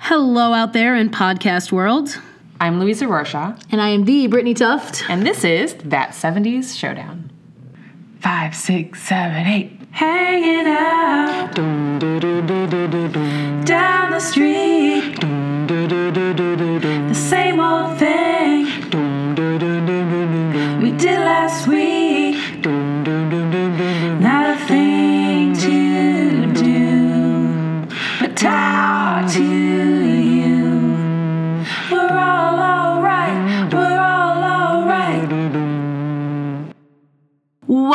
Hello out there in podcast world. I'm Louisa Rorschach, And I am the Brittany Tuft. and this is That 70s Showdown. Five, six, seven, eight. Hanging out down the street. The same old thing we did last week.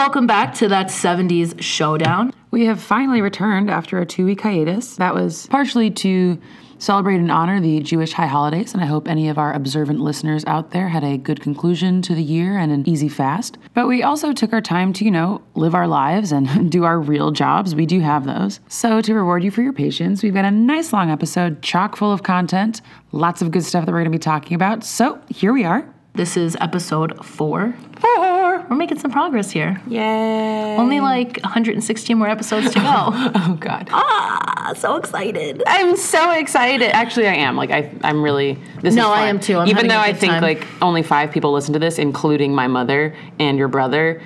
Welcome back to that 70s showdown. We have finally returned after a two week hiatus. That was partially to celebrate and honor the Jewish high holidays, and I hope any of our observant listeners out there had a good conclusion to the year and an easy fast. But we also took our time to, you know, live our lives and do our real jobs. We do have those. So, to reward you for your patience, we've got a nice long episode chock full of content, lots of good stuff that we're going to be talking about. So, here we are. This is episode four. We're making some progress here. Yay. Only like 160 more episodes to go. Oh, God. ah, so excited. I'm so excited. Actually, I am. Like, I, I'm really. This No, is I am too. I'm Even though I think time. like only five people listen to this, including my mother and your brother.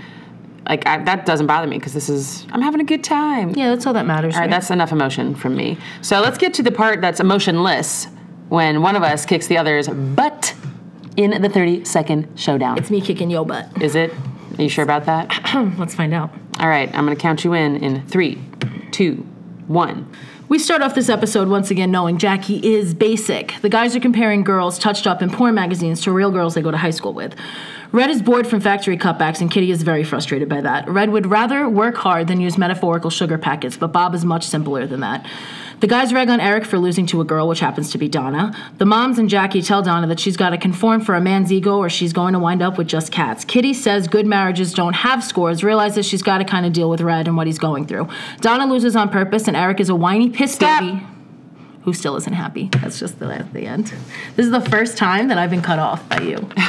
Like I, that doesn't bother me because this is I'm having a good time. Yeah, that's all that matters. All right, right? that's enough emotion from me. So let's get to the part that's emotionless when one of us kicks the other's butt in the 30 second showdown. It's me kicking your butt. is it? Are you sure about that? Let's find out. All right, I'm gonna count you in in three, two, one. We start off this episode once again knowing Jackie is basic. The guys are comparing girls touched up in porn magazines to real girls they go to high school with. Red is bored from factory cutbacks, and Kitty is very frustrated by that. Red would rather work hard than use metaphorical sugar packets, but Bob is much simpler than that. The guys rag on Eric for losing to a girl, which happens to be Donna. The moms and Jackie tell Donna that she's got to conform for a man's ego or she's going to wind up with just cats. Kitty says good marriages don't have scores, realizes she's got to kind of deal with Red and what he's going through. Donna loses on purpose, and Eric is a whiny piss Stop. baby who still isn't happy. That's just the, the end. This is the first time that I've been cut off by you.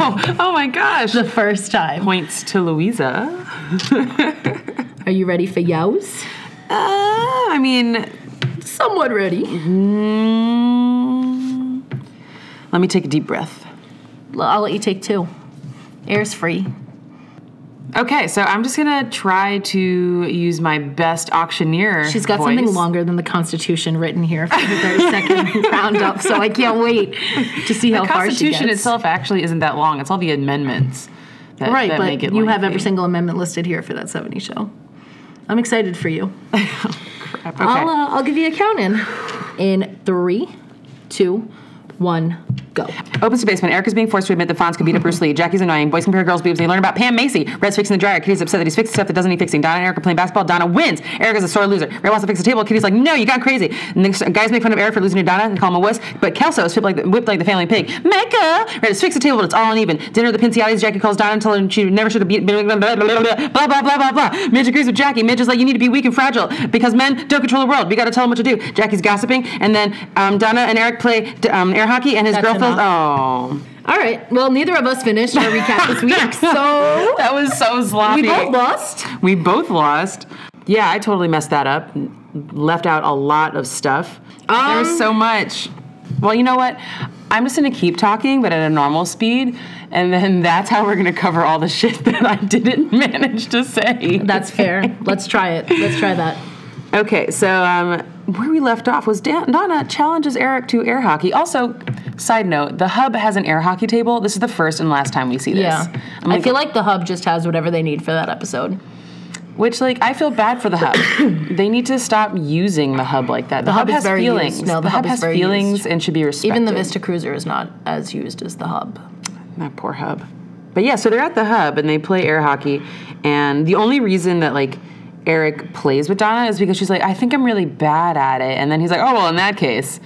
Oh, oh my gosh. The first time. Points to Louisa. Are you ready for yows? Uh, I mean, Somewhat ready. mm, let me take a deep breath. I'll let you take two. Air's free. Okay, so I'm just gonna try to use my best auctioneer. She's got voice. something longer than the Constitution written here for the 30 second roundup, so I can't wait to see how The far she Constitution itself actually isn't that long. It's all the amendments. That, right, that make but you have every single amendment listed here for that 70 show. I'm excited for you. Crap, Okay. I'll, uh, I'll give you a count in. In three, two, one, Go. Opens to basement. Eric is being forced to admit that Fonz could beat up Bruce Lee. Jackie's annoying. Boys compare girls' boobs. They learn about Pam Macy. Red's fixing the dryer. Kitty's upset that he's fixing stuff that doesn't need fixing. Donna and Eric are playing basketball. Donna wins. Eric is a sore loser. Red wants to fix the table. Kitty's like, no, you got crazy. And the guys make fun of Eric for losing to Donna and call him a wuss. But Kelso is whipped like the, whipped like the family pig. Mecca! Red is fixing the table, but it's all uneven. Dinner at the Pinciotti's. Jackie calls Donna and tells her she never should have beat. Blah, blah, blah, blah, blah, blah, blah. Midge agrees with Jackie. Midge is like, you need to be weak and fragile because men don't control the world. We got to tell them what to do. Jackie's gossiping. And then um, Donna and Eric play um, air hockey, and his girlfriend oh. All right. Well, neither of us finished our recap this week, so That was so sloppy. we both lost. We both lost. Yeah, I totally messed that up. Left out a lot of stuff. there Um, was so much. Well, you know what? I'm just gonna keep talking, but at a normal speed, and then that's how we're gonna cover all the shit that I didn't manage to say. That's fair. Let's try it. Let's try that. Okay, so um, where we left off was Dan- Donna challenges Eric to air hockey. Also, side note, the hub has an air hockey table. This is the first and last time we see this. Yeah. I'm I feel like the hub just has whatever they need for that episode. Which, like, I feel bad for the hub. they need to stop using the hub like that. The, hub hub, is has feelings. used. No, the the hub hub has feelings used. and should be respected. Even the Vista Cruiser is not as used as the hub. That poor hub. But yeah, so they're at the hub and they play air hockey. And the only reason that, like, Eric plays with Donna is because she's like, I think I'm really bad at it. And then he's like, oh, well, in that case,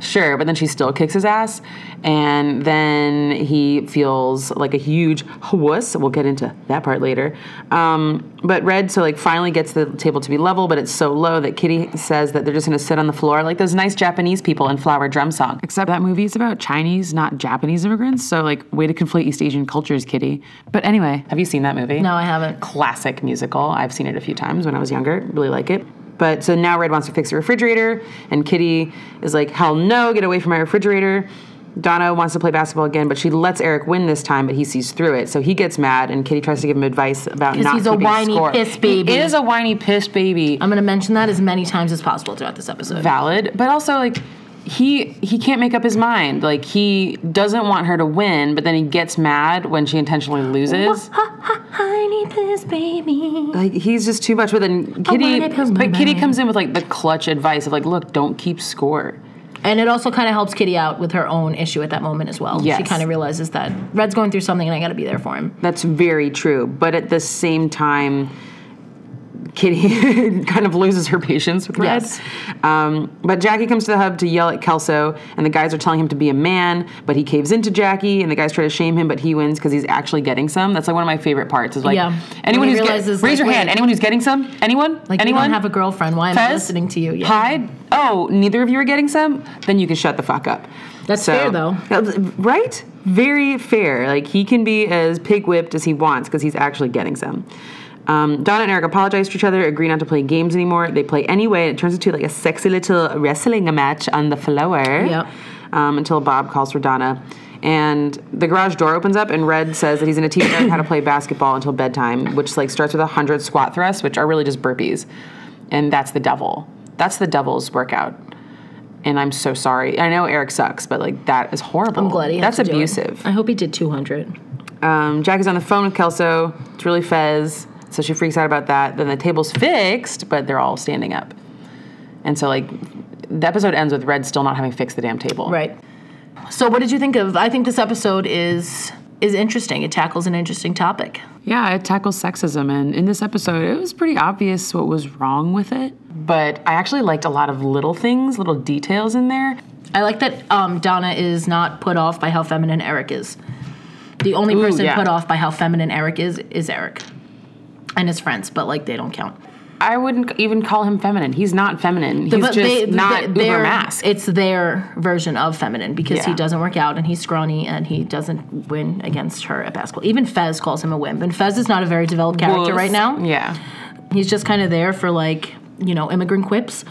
sure. But then she still kicks his ass. And then he feels like a huge wuss. We'll get into that part later. Um, but Red, so like, finally gets the table to be level, but it's so low that Kitty says that they're just gonna sit on the floor like those nice Japanese people in Flower Drum Song. Except that movie is about Chinese, not Japanese immigrants. So, like, way to conflate East Asian cultures, Kitty. But anyway, have you seen that movie? No, I haven't. classic musical. I've seen it a few times when I was younger. Really like it. But so now Red wants to fix the refrigerator, and Kitty is like, hell no, get away from my refrigerator. Donna wants to play basketball again, but she lets Eric win this time, but he sees through it. So he gets mad, and Kitty tries to give him advice about not he's a keeping whiny score. piss baby. He is a whiny piss baby. I'm gonna mention that as many times as possible throughout this episode. valid, but also like he he can't make up his mind. Like he doesn't want her to win, but then he gets mad when she intentionally loses. I need this baby. Like he's just too much. But then Kitty, but Kitty comes in with like the clutch advice of like, look, don't keep score. And it also kind of helps Kitty out with her own issue at that moment as well. She kind of realizes that Red's going through something and I gotta be there for him. That's very true. But at the same time, Kitty kind of loses her patience with Red. Yes. Um, but Jackie comes to the hub to yell at Kelso, and the guys are telling him to be a man, but he caves into Jackie, and the guys try to shame him, but he wins because he's actually getting some. That's like one of my favorite parts. Is like Yeah. anyone who's get, realizes, raise like, your hand. Anyone who's getting some? Anyone? Like anyone? you don't have a girlfriend. Why am I Fez? listening to you? Yeah. Hide. Oh, neither of you are getting some. Then you can shut the fuck up. That's fair, though. Right? Very fair. Like he can be as pig whipped as he wants because he's actually getting some. Um, Donna and Eric apologize to each other, agree not to play games anymore. They play anyway, and it turns into like a sexy little wrestling match on the floor. Yep. Um, until Bob calls for Donna. And the garage door opens up, and Red says that he's going to teach Eric how to play basketball until bedtime, which like starts with a hundred squat thrusts, which are really just burpees, and that's the devil. That's the devil's workout. And I'm so sorry. I know Eric sucks, but like that is horrible. I'm glad he That's to do it. abusive. I hope he did 200. Um, Jackie's on the phone with Kelso. It's really Fez, so she freaks out about that. Then the table's fixed, but they're all standing up. And so like the episode ends with Red still not having fixed the damn table. Right. So what did you think of? I think this episode is is interesting. It tackles an interesting topic. Yeah, it tackles sexism, and in this episode, it was pretty obvious what was wrong with it. But I actually liked a lot of little things, little details in there. I like that um, Donna is not put off by how feminine Eric is. The only Ooh, person yeah. put off by how feminine Eric is is Eric and his friends, but like they don't count. I wouldn't even call him feminine. He's not feminine. He's But just they- not they- uber mask. It's their version of feminine because he doesn't work out and he's scrawny and he doesn't win against her at basketball. Even Fez calls him a wimp, and Fez is not a very developed character right now. Yeah. He's just kind of there for like you know immigrant quips.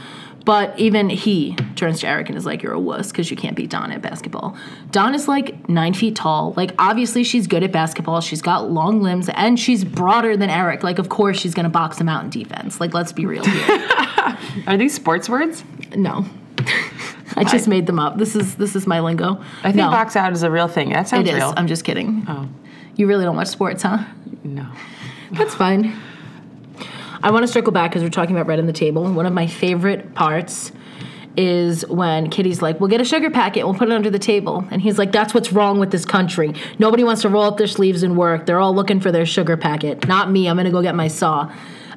But even he turns to Eric and is like, "You're a wuss because you can't beat Donna at basketball." Donna's like nine feet tall. Like obviously she's good at basketball. She's got long limbs and she's broader than Eric. Like of course she's gonna box him out in defense. Like let's be real here. Are these sports words? no, I just made them up. This is this is my lingo. I think no, box out is a real thing. That sounds is. real. I'm just kidding. Oh, you really don't watch sports, huh? no. That's fine. I want to circle back because we're talking about red on the table. One of my favorite parts is when Kitty's like, "We'll get a sugar packet. We'll put it under the table," and he's like, "That's what's wrong with this country. Nobody wants to roll up their sleeves and work. They're all looking for their sugar packet. Not me. I'm gonna go get my saw."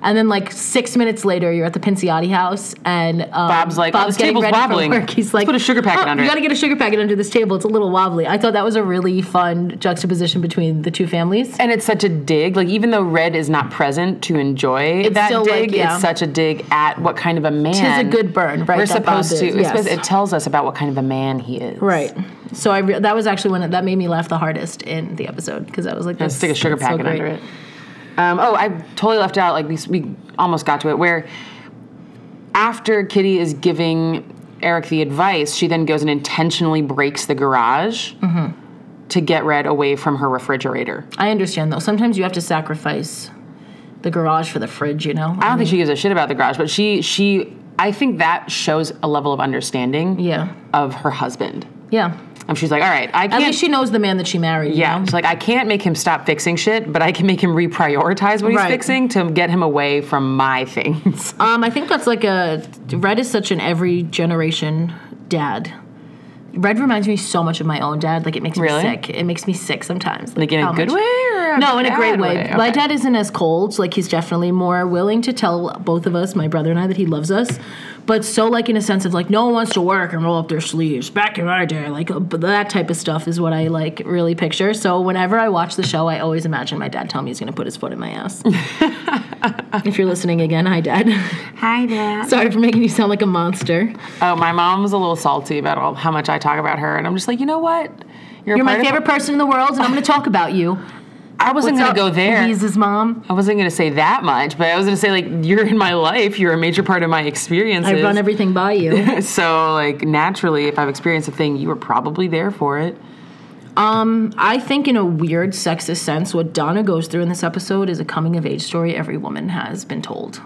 And then, like six minutes later, you're at the Pinciotti house, and um, Bob's like, "Oh, this getting table's ready for wobbling. work. He's Let's like, put a sugar packet "Oh, under You it." got to get a sugar packet under this table. It's a little wobbly." I thought that was a really fun juxtaposition between the two families. And it's such a dig. Like even though Red is not present to enjoy that still, like, dig, yeah. it's such a dig at what kind of a man. a good burn, right, We're Bob supposed to. yes. It tells us about what kind of a man he is. Right. So I re- that was actually when it, that made me laugh the hardest in the episode because I was like, Let's that's, stick a sugar that's so packet under it. Um, oh, I totally left out. Like we, we almost got to it where after Kitty is giving Eric the advice, she then goes and intentionally breaks the garage Mm-hmm. to get Red away from her refrigerator. I understand though. Sometimes you have to sacrifice the garage for the fridge. You know. I don't think she gives a shit about the garage, but she she I think that shows a level of understanding Yeah. of her husband. Yeah. And she's like, all right, I can't. At least she knows the man that she married. you yeah, know? she's like, I can't make him stop fixing shit, but I can make him reprioritize what he's Right. fixing to get him away from my things. Um, I think that's like a Red is such an every generation dad. Red reminds me so much of my own dad. Like it makes Really? me sick. It makes me sick sometimes. like in a good much- way or No, in a great bad way. My dad isn't as cold. Like he's definitely more willing to tell both of us, my brother and I, that he loves us. But so like in a sense of like no one wants to work and roll up their sleeves. Back in my day, like that type of stuff is what I like really picture. So whenever I watch the show, I always imagine my dad telling me he's going to put his foot in my ass. if you're listening again, hi dad. Hi, Dad. Sorry for making you sound like a monster. Oh, my mom was a little salty about all, how much I talk about her, and I'm just like, you know what? You're a my favorite person in the world, and I'm going to talk about you. I wasn't gonna go there. Lisa's mom. I wasn't gonna say that much, but I was gonna say like you're in my life. You're a major part of my experiences. I run everything by you. so like naturally, if I've experienced a thing, you were probably there for it. Um, I think, in a weird sexist sense, what Donna goes through in this episode is a coming of age story every woman has been told.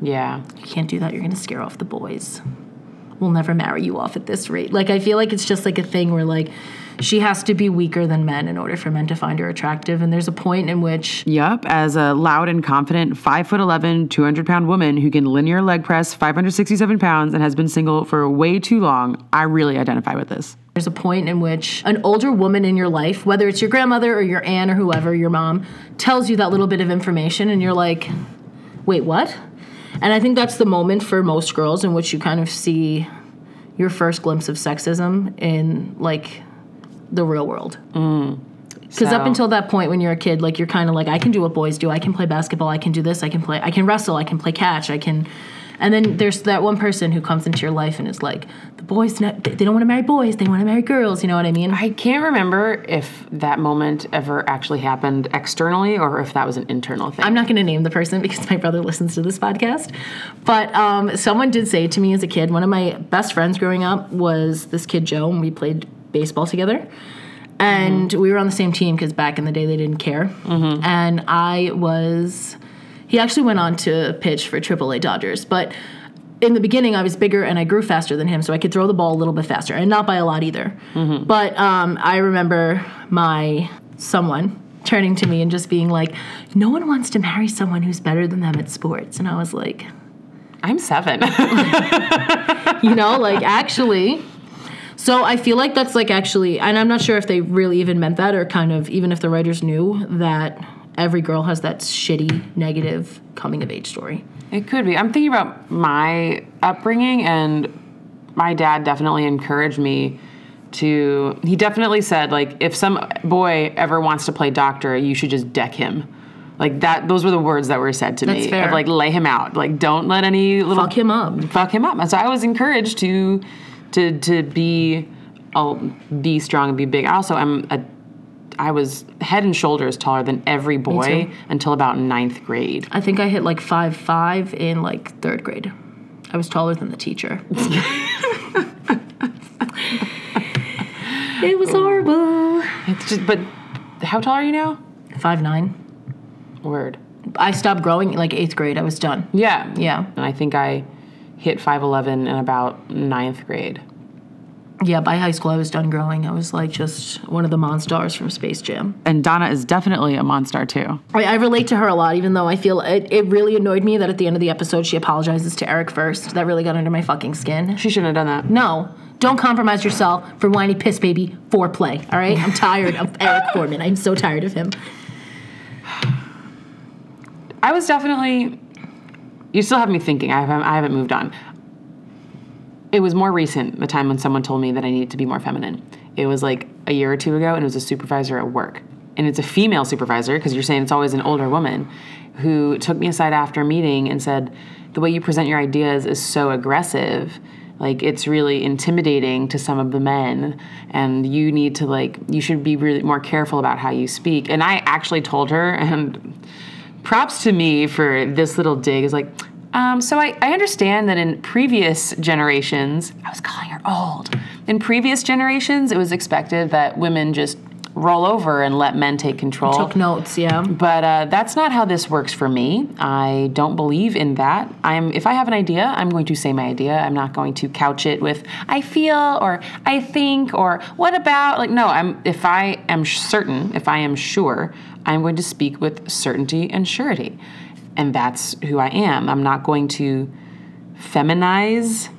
Yeah. You can't do that. You're going to scare off the boys. We'll never marry you off at this rate. Like, I feel like it's just like a thing where, like, she has to be weaker than men in order for men to find her attractive. And there's a point in which Yup, as a loud and confident 5 foot 11, 200 pound woman who can linear leg press 567 pounds and has been single for way too long, I really identify with this. there's a point in which an older woman in your life, whether it's your grandmother or your aunt or whoever, your mom, tells you that little bit of information, and you're like, wait, what? And I think that's the moment for most girls in which you kind of see your first glimpse of sexism in like the real world. Because up So- until that point, when you're a kid, like you're kind of like, I can do what boys do. I can play basketball. I can do this. I can play. I can wrestle. I can play catch. I can. And then there's that one person who comes into your life and is like, the boys, they don't want to marry boys. They want to marry girls. You know what I mean? I can't remember if that moment ever actually happened externally or if that was an internal thing. I'm not going to name the person because my brother listens to this podcast. But um, someone did say to me as a kid, one of my best friends growing up was this kid Joe, and we played baseball together. And we were on the same team because back in the day they didn't care. And I was, he actually went on to pitch for AAA Dodgers, but in the beginning I was bigger and I grew faster than him, so I could throw the ball a little bit faster, and not by a lot either. But um, I remember my someone turning to me and just being like, "No one wants to marry someone who's better than them at sports," and I was like, I'm seven. you know, like actually. So I feel like that's like actually, and I'm not sure if they really even meant that or kind of even if the writers knew that every girl has that shitty negative coming of age story. It could be. I'm thinking about my upbringing, and my dad definitely encouraged me to. He definitely said, like, if some boy ever wants to play doctor, you should just deck him. Like that. Those were the words that were said to That's me. fair. Of like, lay him out. Like, don't let any little Fuck him up. fuck him up. And so I was encouraged to to to be I'll be strong and be big. I also am a I was head and shoulders taller than every boy until about ninth grade. I think I hit like five five in like third grade. I was taller than the teacher. it was horrible. It's just, but how tall are you now? Five nine. Word. I stopped growing like eighth grade. I was done. Yeah. Yeah. And I think I hit 5'11 in about ninth grade. Yeah, by high school I was done growing. I was like just one of the monsters from Space Jam. And Donna is definitely a monster too. I, I relate to her a lot, even though I feel it, it really annoyed me that at the end of the episode she apologizes to Eric first. That really got under my fucking skin. She shouldn't have done that. No, don't compromise yourself for whiny piss baby foreplay. All right, I'm tired of Eric Forman. I'm so tired of him. I was definitely. You still have me thinking. I haven't, I haven't moved on. It was more recent, the time when someone told me that I needed to be more feminine. It was like a year or two ago, and it was a supervisor at work. And it's a female supervisor, because you're saying it's always an older woman, who took me aside after a meeting and said, The way you present your ideas is so aggressive. Like, it's really intimidating to some of the men, and you need to, like, you should be really more careful about how you speak. And I actually told her, and props to me for this little dig is like um, so I, I understand that in previous generations i was calling her old. In previous generations it was expected that women just roll over and let men take control Took notes, yeah. but uh, that's not how this works for me. I don't believe in that. I'm if I have an idea, I'm going to say my idea. I'm not going to couch it with I feel or I think or what about like no, I'm if I am certain, if I am sure, I'm going to speak with certainty and surety. And that's who I am. I'm not going to feminize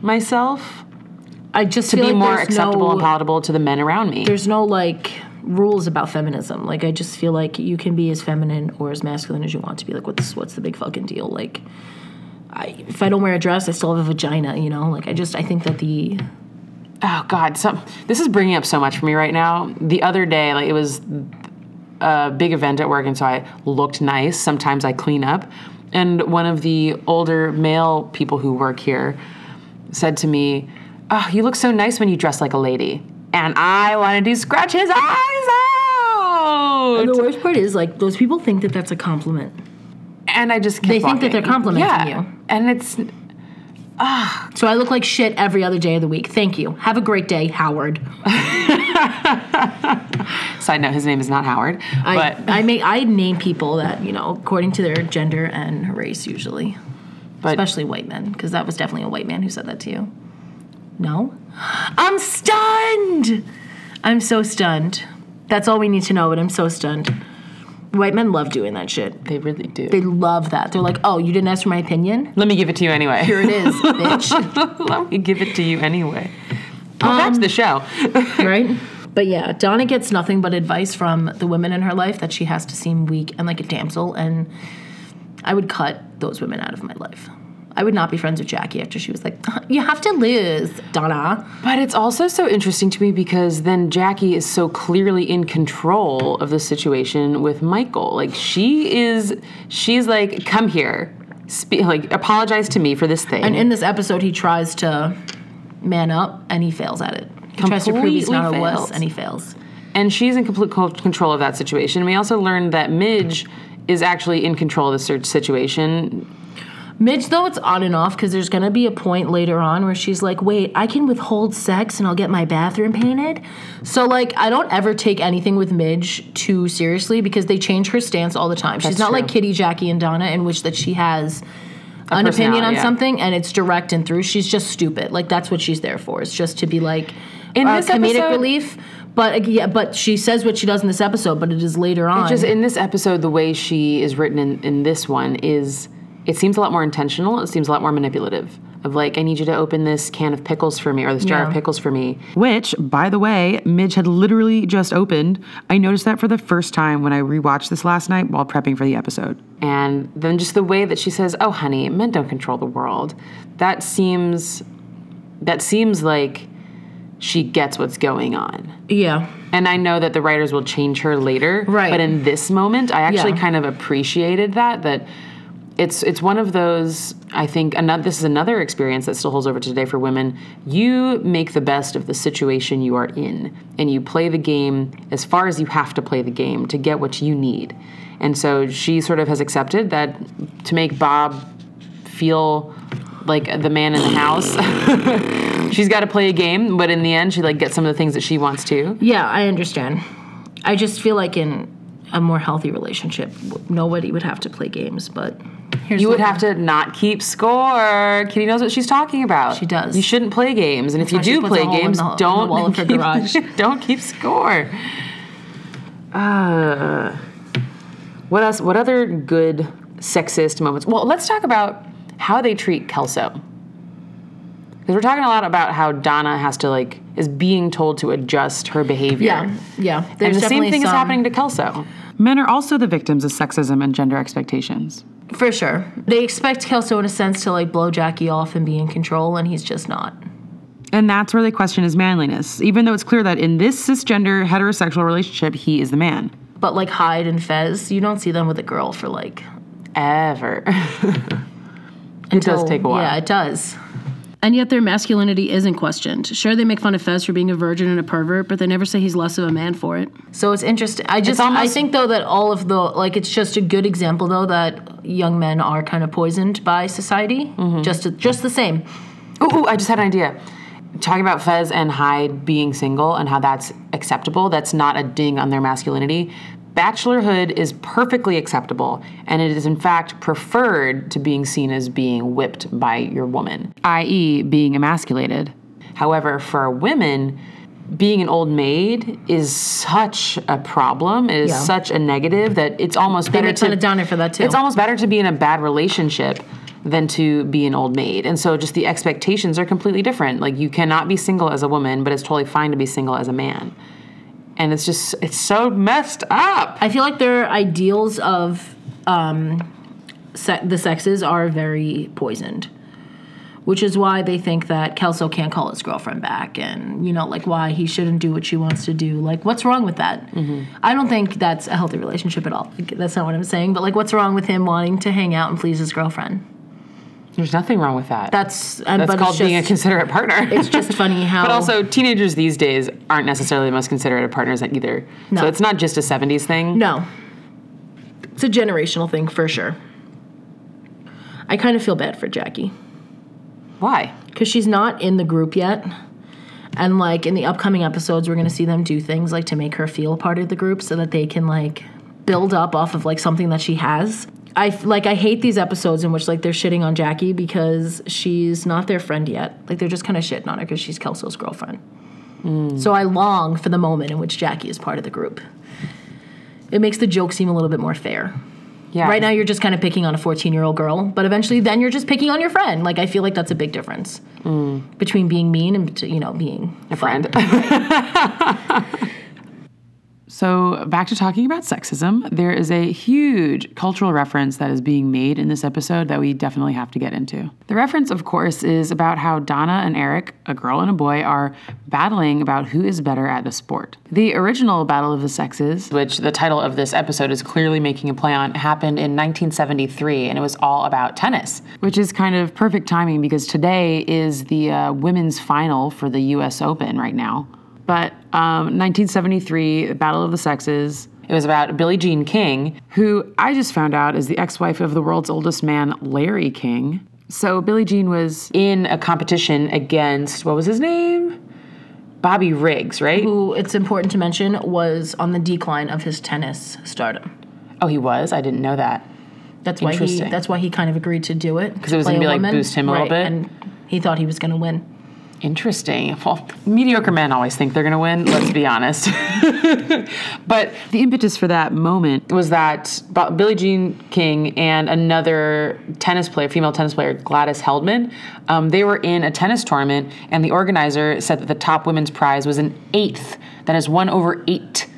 myself I just to feel be like more acceptable no, and palatable to the men around me. There's no like rules about feminism. Like I just feel like you can be as feminine or as masculine as you want to be. Like what's what's the big fucking deal? Like I, if I don't wear a dress, I still have a vagina. You know, like I just I think that the oh god some this is bringing up so much for me right now the other day like it was a big event at work and so i looked nice sometimes i clean up and one of the older male people who work here said to me oh you look so nice when you dress like a lady and I wanted to scratch his eyes out. And the worst part is, like, those people think that that's a compliment. And I just kept They think that they're complimenting yeah. you. And it's ah. So I look like shit every other day of the week. Thank you. Have a great day, Howard. side note, his name is not Howard. I, but I make I name people that you know according to their gender and race usually, but especially white men, because that was definitely a white man who said that to you. No, I'm stunned. I'm so stunned. That's all we need to know. But I'm so stunned. White men love doing that shit. they really do. They love that. They're like, oh, you didn't ask for my opinion. Let me give it to you anyway. Here it is, bitch. Let me give it to you anyway. Well, um, that's the show. right? But yeah, Donna gets nothing but advice from the women in her life that she has to seem weak and like a damsel, and I would cut those women out of my life. I would not be friends with Jackie after she was like, "You have to lose, Donna." But it's also so interesting to me because then Jackie is so clearly in control of the situation with Michael. Like she is, she's like, "Come here, Spe- like apologize to me for this thing." And in this episode, he tries to man up, and he fails at it. He tries to prove he's not a Completely wuss, fails. and he fails. And she's in complete control of that situation. We also learned that Midge is actually in control of the search situation. Midge, though, it's on and off because there's going to be a point later on where she's like, wait, I can withhold sex and I'll get my bathroom painted. So, like, I don't ever take anything with Midge too seriously because they change her stance all the time. she's not true. like Kitty, Jackie, and Donna, in which that she has an opinion on yeah. something and it's direct and through. She's just stupid. Like, that's what she's there for. It's just to be like In uh, this comedic episode- relief. But yeah, but she says what she does in this episode, but it is later on. Just in this episode, the way she is written in, in this one is it seems a lot more intentional. It seems a lot more manipulative. Of like, I need you to open this can of pickles for me or this jar of pickles for me. Which, by the way, Midge had literally just opened. I noticed that for the first time when I rewatched this last night while prepping for the episode. And then just the way that she says, "Oh, honey, men don't control the world." That seems that seems like she gets what's going on. yeah. And I know that the writers will change her later. Right. But in this moment, I actually Yeah. kind of appreciated that. That it's it's one of those. I think another. This is another experience that still holds over today for women. You make the best of the situation you are in, and you play the game as far as you have to play the game to get what you need. And so she sort of has accepted that to make Bob feel like the man in the house. She's got to play a game, but in the end, she like gets some of the things that she wants to. Yeah, I understand. I just feel like in a more healthy relationship, nobody would have to play games. But here's You would the- have to not keep score. Kitty knows what she's talking about. She does. You shouldn't play games, and if you do play games, the- don't wall of her keep, garage. don't keep score. Uh, what else? What other good sexist moments? Well, let's talk about how they treat Kelso. Because we're talking a lot about how Donna has to like is being told to adjust her behavior. Yeah, yeah. And the same definitely thing is happening to Kelso. Men are also the victims of sexism and gender expectations. For sure. They expect Kelso, in a sense, to like blow Jackie off and be in control, and he's just not. And that's where they question his manliness, even though it's clear that in this cisgender heterosexual relationship, he is the man. But like Hyde and Fez, you don't see them with a girl for like. Ever. it does take a while. Yeah, it does. And yet their masculinity isn't questioned. Sure, they make fun of Fez for being a virgin and a pervert, but they never say he's less of a man for it. So it's interesting. I just I think though that all of the like it's just a good example though that young men are kind of poisoned by society. Mm-hmm. Just just the same. Ooh, ooh, I just had an idea. Talking about Fez and Hyde being single and how that's acceptable, that's not a ding on their masculinity. Bachelorhood is perfectly acceptable, and it is in fact preferred to being seen as being whipped by your woman. i.e., being emasculated. However, for women, being an old maid is such a problem. It is Yeah. such a negative that it's almost They better make to fun of Donna for that too. It's almost better to be in a bad relationship than to be an old maid. And so just the expectations are completely different. Like you cannot be single as a woman, but it's totally fine to be single as a man. And it's just it's so messed up. I feel like their ideals of um, se- the sexes are very poisoned, which is why they think that Kelso can't call his girlfriend back, and you know, like why he shouldn't do what she wants to do. Like, what's wrong with that? I don't think that's a healthy relationship at all. Like, that's not what I'm saying. But like, what's wrong with him wanting to hang out and please his girlfriend? There's nothing wrong with that. That's and That's called being a considerate partner. it's just funny how But also, teenagers these days aren't necessarily the most considerate of partners either. No. So it's not just a 70s thing. no. It's a generational thing for sure. I kind of feel bad for Jackie. Why? because she's not in the group yet. And like in the upcoming episodes, we're gonna see them do things like to make her feel part of the group, so that they can like build up off of like something that she has. I like I hate these episodes in which like they're shitting on Jackie because she's not their friend yet. Like they're just kind of shitting on her because she's Kelso's girlfriend. So I long for the moment in which Jackie is part of the group. It makes the joke seem a little bit more fair. Yeah. Right now, you're just kind of picking on a 14 year old girl, but eventually, then you're just picking on your friend. Like, I feel like that's a big difference mm. between being mean and, you know, being A friend. So, back to talking about sexism, there is a huge cultural reference that is being made in this episode that we definitely have to get into. The reference, of course, is about how Donna and Eric, a girl and a boy, are battling about who is better at a sport. The original Battle of the Sexes, which the title of this episode is clearly making a play on, happened in 1973, and it was all about tennis. which is kind of perfect timing because today is the uh, women's final for the US Open right now. But um, 1973, the Battle of the Sexes, It was about Billie Jean King. who I just found out is the ex wife of the world's oldest man, Larry King. So Billie Jean was in a competition against what was his name? Bobby Riggs, right? who it's important to mention was on the decline of his tennis stardom. Oh, he was. I didn't know that. That's why he. That's why he kind of agreed to do it because it was gonna be, like, boost him a little bit? and he thought he was going to win. Interesting. Well, mediocre men always think they're going to win. Let's be honest. but the impetus for that moment. was that Billie Jean King and another tennis player, female tennis player, Gladys Heldman, um, they were in a tennis tournament, and the organizer said that the top women's prize was an eighth. That is one over eight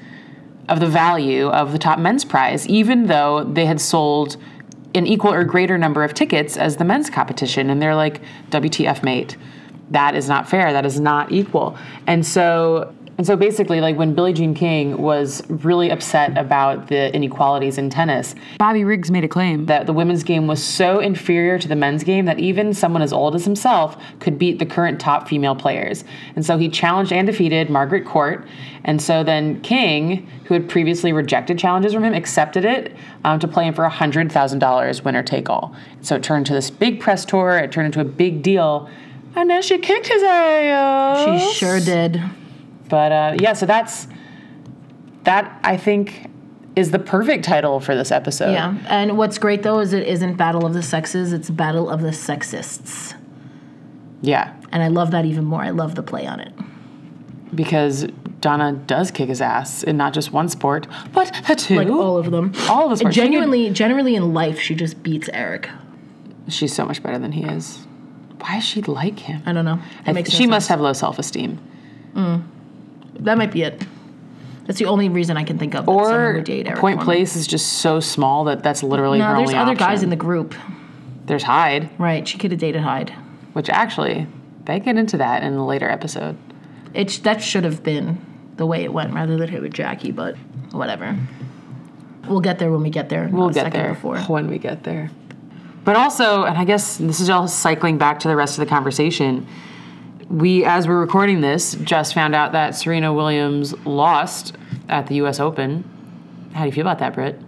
of the value of the top men's prize, even though they had sold an equal or greater number of tickets as the men's competition. And they're like, WTF, mate. That is not fair. That is not equal. And so and so basically, like when Billie Jean King was really upset about the inequalities in tennis, Bobby Riggs made a claim that the women's game was so inferior to the men's game that even someone as old as himself could beat the current top female players. And so he challenged and defeated Margaret Court. And so then King, who had previously rejected challenges from him, accepted it um, to play him for $100,000 winner take all. So it turned into this big press tour, it turned into a big deal. And then she kicked his ass. She sure did. But uh, yeah, so that's that. I think is the perfect title for this episode. Yeah, and what's great though is it isn't Battle of the Sexes; it's Battle of the Sexists, Yeah, and I love that even more. I love the play on it. because Donna does kick his ass in not just one sport, but two. Like all of them. All of the sports. She could- Genuinely, generally in life, she just beats Eric. she's so much better than he is. Why is she like him? I don't know. It I- she must have low self esteem. Mm. That might be it. That's the only reason I can think of. Or date Eric Point Forman. Place is just so small that that's literally her No, there's only other option. guys in the group. There's Hyde, Right, she could have dated Hyde. which actually they get into that in a later episode. It sh- that should have been the way it went rather than hit with Jackie, but whatever. We'll get there when we get there. We'll get there before. when we get there. But also, and I guess this is all cycling back to the rest of the conversation. We, as we're recording this, just found out that Serena Williams lost at the U.S. Open. How do you feel about that, Britt?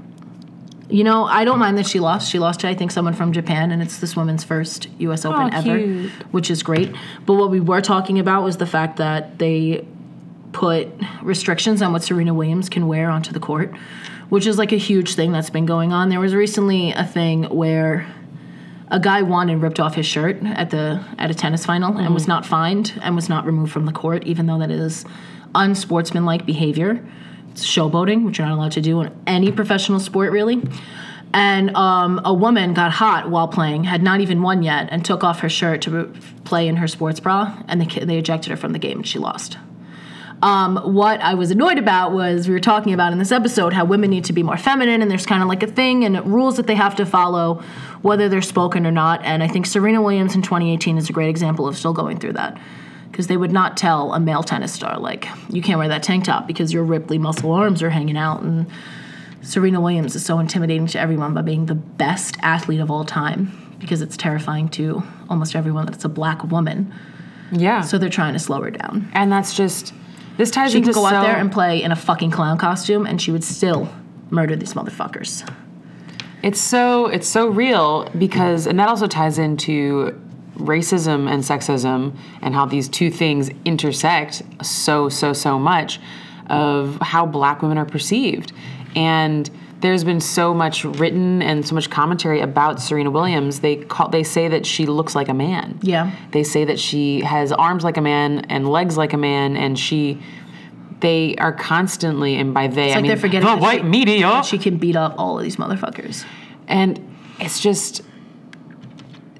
You know, I don't mind that she lost. She lost to I think someone from Japan, and it's this woman's first U.S. Oh, Open ever, Oh, cute. which is great. But what we were talking about was the fact that they put restrictions on what Serena Williams can wear onto the court, which is like a huge thing that's been going on. There was recently a thing where a guy won and ripped off his shirt at the at a tennis final and was not fined and was not removed from the court, even though that is unsportsmanlike behavior. It's showboating, which you're not allowed to do in any professional sport, really. And um, a woman got hot while playing, had not even won yet, and took off her shirt to play in her sports bra, and they, they ejected her from the game, and she lost. Um, what I was annoyed about was we were talking about in this episode how women need to be more feminine, and there's kind of like a thing and rules that they have to follow, whether they're spoken or not. And I think Serena Williams in 2018 is a great example of still going through that. Because they would not tell a male tennis star, like, you can't wear that tank top because your Ripley muscle arms are hanging out. And Serena Williams is so intimidating to everyone by being the best athlete of all time because it's terrifying to almost everyone that it's a black woman. Yeah. So they're trying to slow her down. and that's just this ties She into could go so, out there and play in a fucking clown costume, and she would still murder these motherfuckers. It's so it's so real because and that also ties into racism and sexism and how these two things intersect so so so much of how black women are perceived. And there's been so much written and so much commentary about Serena Williams. They call they say that she looks like a man. Yeah. They say that she has arms like a man and legs like a man and she they are constantly and by they I like mean they're forgetting the white she- media She can beat up all of these motherfuckers. and it's just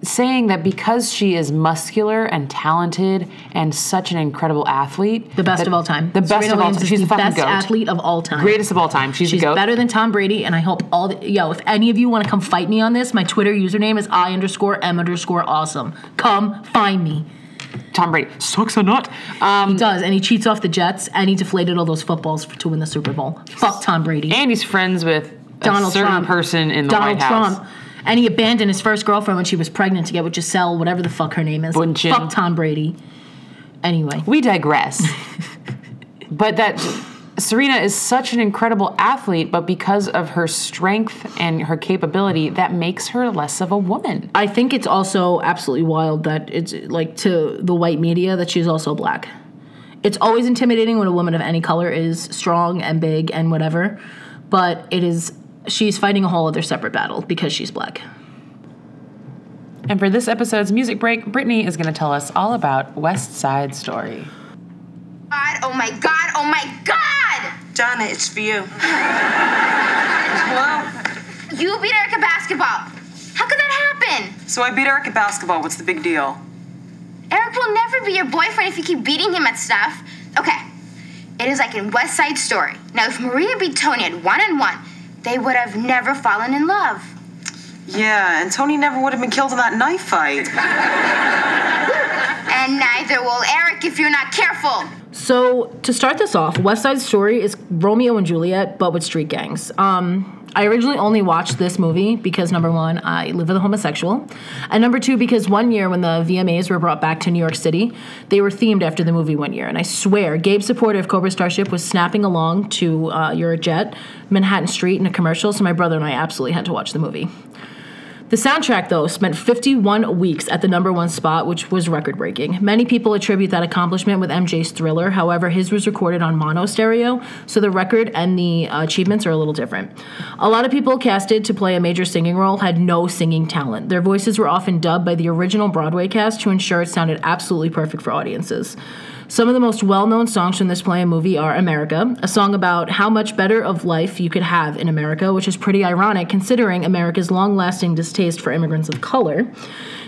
saying that because she is muscular and talented and such an incredible athlete, The best of all time. the best Serena of all time. She's the the fucking best goat, athlete of all time. greatest of all time. She's, She's better than Tom Brady, and I hope all the, yo, if any of you want to come fight me on this, my Twitter username is I underscore M underscore awesome. Come find me. Tom Brady sucks or not. Um, He does, and he cheats off the Jets, and he deflated all those footballs for, to win the Super Bowl. Fuck Tom Brady. and he's friends with Donald a certain Trump. person in the Donald White House. Trump. And he abandoned his first girlfriend when she was pregnant to get with Gisele, whatever the fuck her name is. Bundchen. Fuck Tom Brady. Anyway. We digress. but that Serena is such an incredible athlete, but because of her strength and her capability, that makes her less of a woman. I think it's also absolutely wild that it's like to the white media that she's also black. It's always intimidating when a woman of any color is strong and big and whatever, but it is she's fighting a whole other separate battle because she's black. And for this episode's music break, Brittany is going to tell us all about West Side Story. God, oh my God, oh my God! Donna, it's for you. Hello? You beat Eric at basketball. How could that happen? So I beat Eric at basketball. What's the big deal? Eric will never be your boyfriend if you keep beating him at stuff. Okay, it is like in West Side Story. Now, if Maria beat Tony at one on one, they would have never fallen in love. Yeah, and Tony never would have been killed in that knife fight. And neither will Eric if you're not careful. So to start this off, West Side Story is Romeo and Juliet, but with street gangs. Um, I originally only watched this movie because number one, I live with a homosexual, and number two, because one year when the VMAs were brought back to New York City, they were themed after the movie one year, and I swear, Gabe Saporta of Cobra Starship was snapping along to uh, Eurojet, Manhattan Street in a commercial, so my brother and I absolutely had to watch the movie. The soundtrack, though, spent 51 weeks at the number one spot, which was record breaking. Many people attribute that accomplishment with MJ's Thriller. However, his was recorded on mono stereo, so the record and the uh, achievements are a little different. A lot of people casted to play a major singing role had no singing talent. Their voices were often dubbed by the original Broadway cast to ensure it sounded absolutely perfect for audiences. Some of the most well known songs from this play and movie are America, a song about how much better of life you could have in America, which is pretty ironic considering America's long lasting distaste for immigrants of color.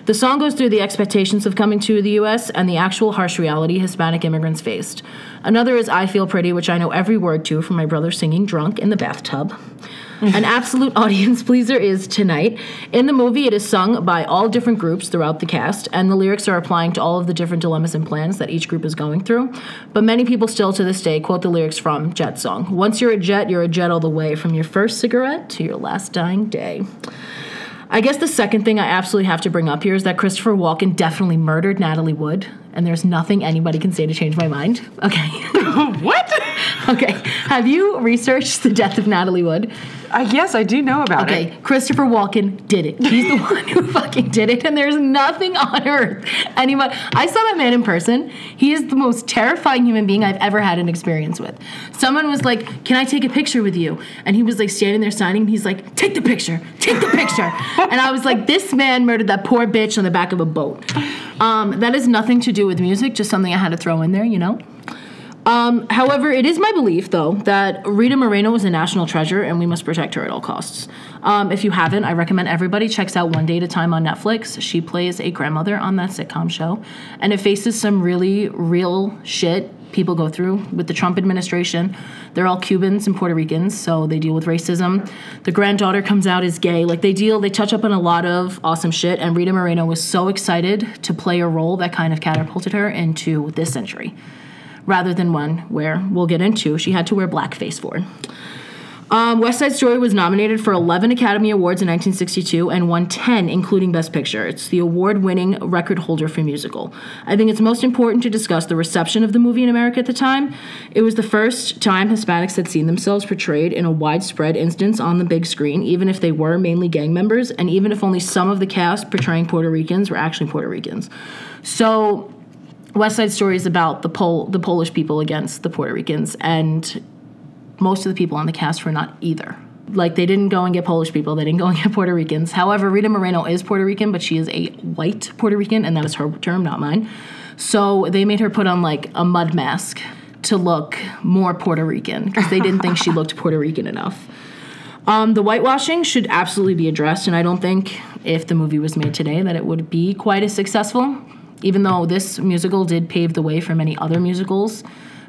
The song goes through the expectations of coming to the US and the actual harsh reality Hispanic immigrants faced. Another is I Feel Pretty, which I know every word to from my brother singing drunk in the bathtub. An absolute audience pleaser is Tonight. In the movie, it is sung by all different groups throughout the cast, and the lyrics are applying to all of the different dilemmas and plans that each group is going through. But many people still to this day quote the lyrics from Jet Song Once you're a jet, you're a jet all the way, from your first cigarette to your last dying day. I guess the second thing I absolutely have to bring up here is that Christopher Walken definitely murdered Natalie Wood, and there's nothing anybody can say to change my mind. Okay. what? okay. Have you researched the death of Natalie Wood? Uh, yes, I do know about Okay, it. Okay, Christopher Walken did it. He's the one who fucking did it, and there's nothing on earth anybody. I saw that man in person. He is the most terrifying human being I've ever had an experience with. Someone was like, "Can I take a picture with you?" And he was like standing there signing. And he's like, "Take the picture, take the picture." and I was like, "This man murdered that poor bitch on the back of a boat." Um, that has nothing to do with music. Just something I had to throw in there, you know. Um, however, it is my belief, though, that Rita Moreno is a national treasure and we must protect her at all costs. Um, if you haven't, I recommend everybody checks out One Day at a Time on Netflix. She plays a grandmother on that sitcom show, and it faces some really real shit people go through with the Trump administration. They're all Cubans and Puerto Ricans, so they deal with racism. The granddaughter comes out as gay. Like they deal, they touch up on a lot of awesome shit, and Rita Moreno was so excited to play a role that kind of catapulted her into this century rather than one where we'll get into she had to wear blackface for. Um, West Side Story was nominated for 11 Academy Awards in 1962 and won 10, including Best Picture. It's the award winning record holder for musical. I think it's most important to discuss the reception of the movie in America at the time. It was the first time Hispanics had seen themselves portrayed in a widespread instance on the big screen, even if they were mainly gang members, and even if only some of the cast portraying Puerto Ricans were actually Puerto Ricans. So, West Side Story is about the Pol- the Polish people against the Puerto Ricans, and most of the people on the cast were not either. Like they didn't go and get Polish people, they didn't go and get Puerto Ricans. However, Rita Moreno is Puerto Rican, but she is a white Puerto Rican, and that is her term, not mine. So they made her put on like a mud mask to look more Puerto Rican because they didn't think she looked Puerto Rican enough. Um, the whitewashing should absolutely be addressed, and I don't think if the movie was made today that it would be quite as successful. Even though this musical did pave the way for many other musicals,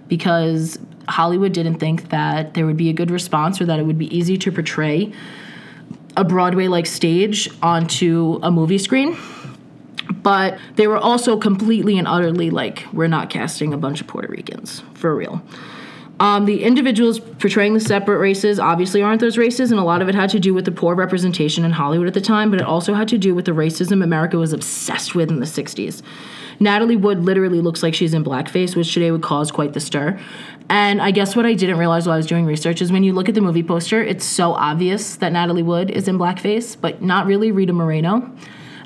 because Hollywood didn't think that there would be a good response or that it would be easy to portray a Broadway like stage onto a movie screen. But they were also completely and utterly like, we're not casting a bunch of Puerto Ricans, for real. Um, the individuals portraying the separate races obviously aren't those races, and a lot of it had to do with the poor representation in Hollywood at the time, but it also had to do with the racism America was obsessed with in the 60s. Natalie Wood literally looks like she's in blackface, which today would cause quite the stir. And I guess what I didn't realize while I was doing research is when you look at the movie poster, it's so obvious that Natalie Wood is in blackface, but not really Rita Moreno.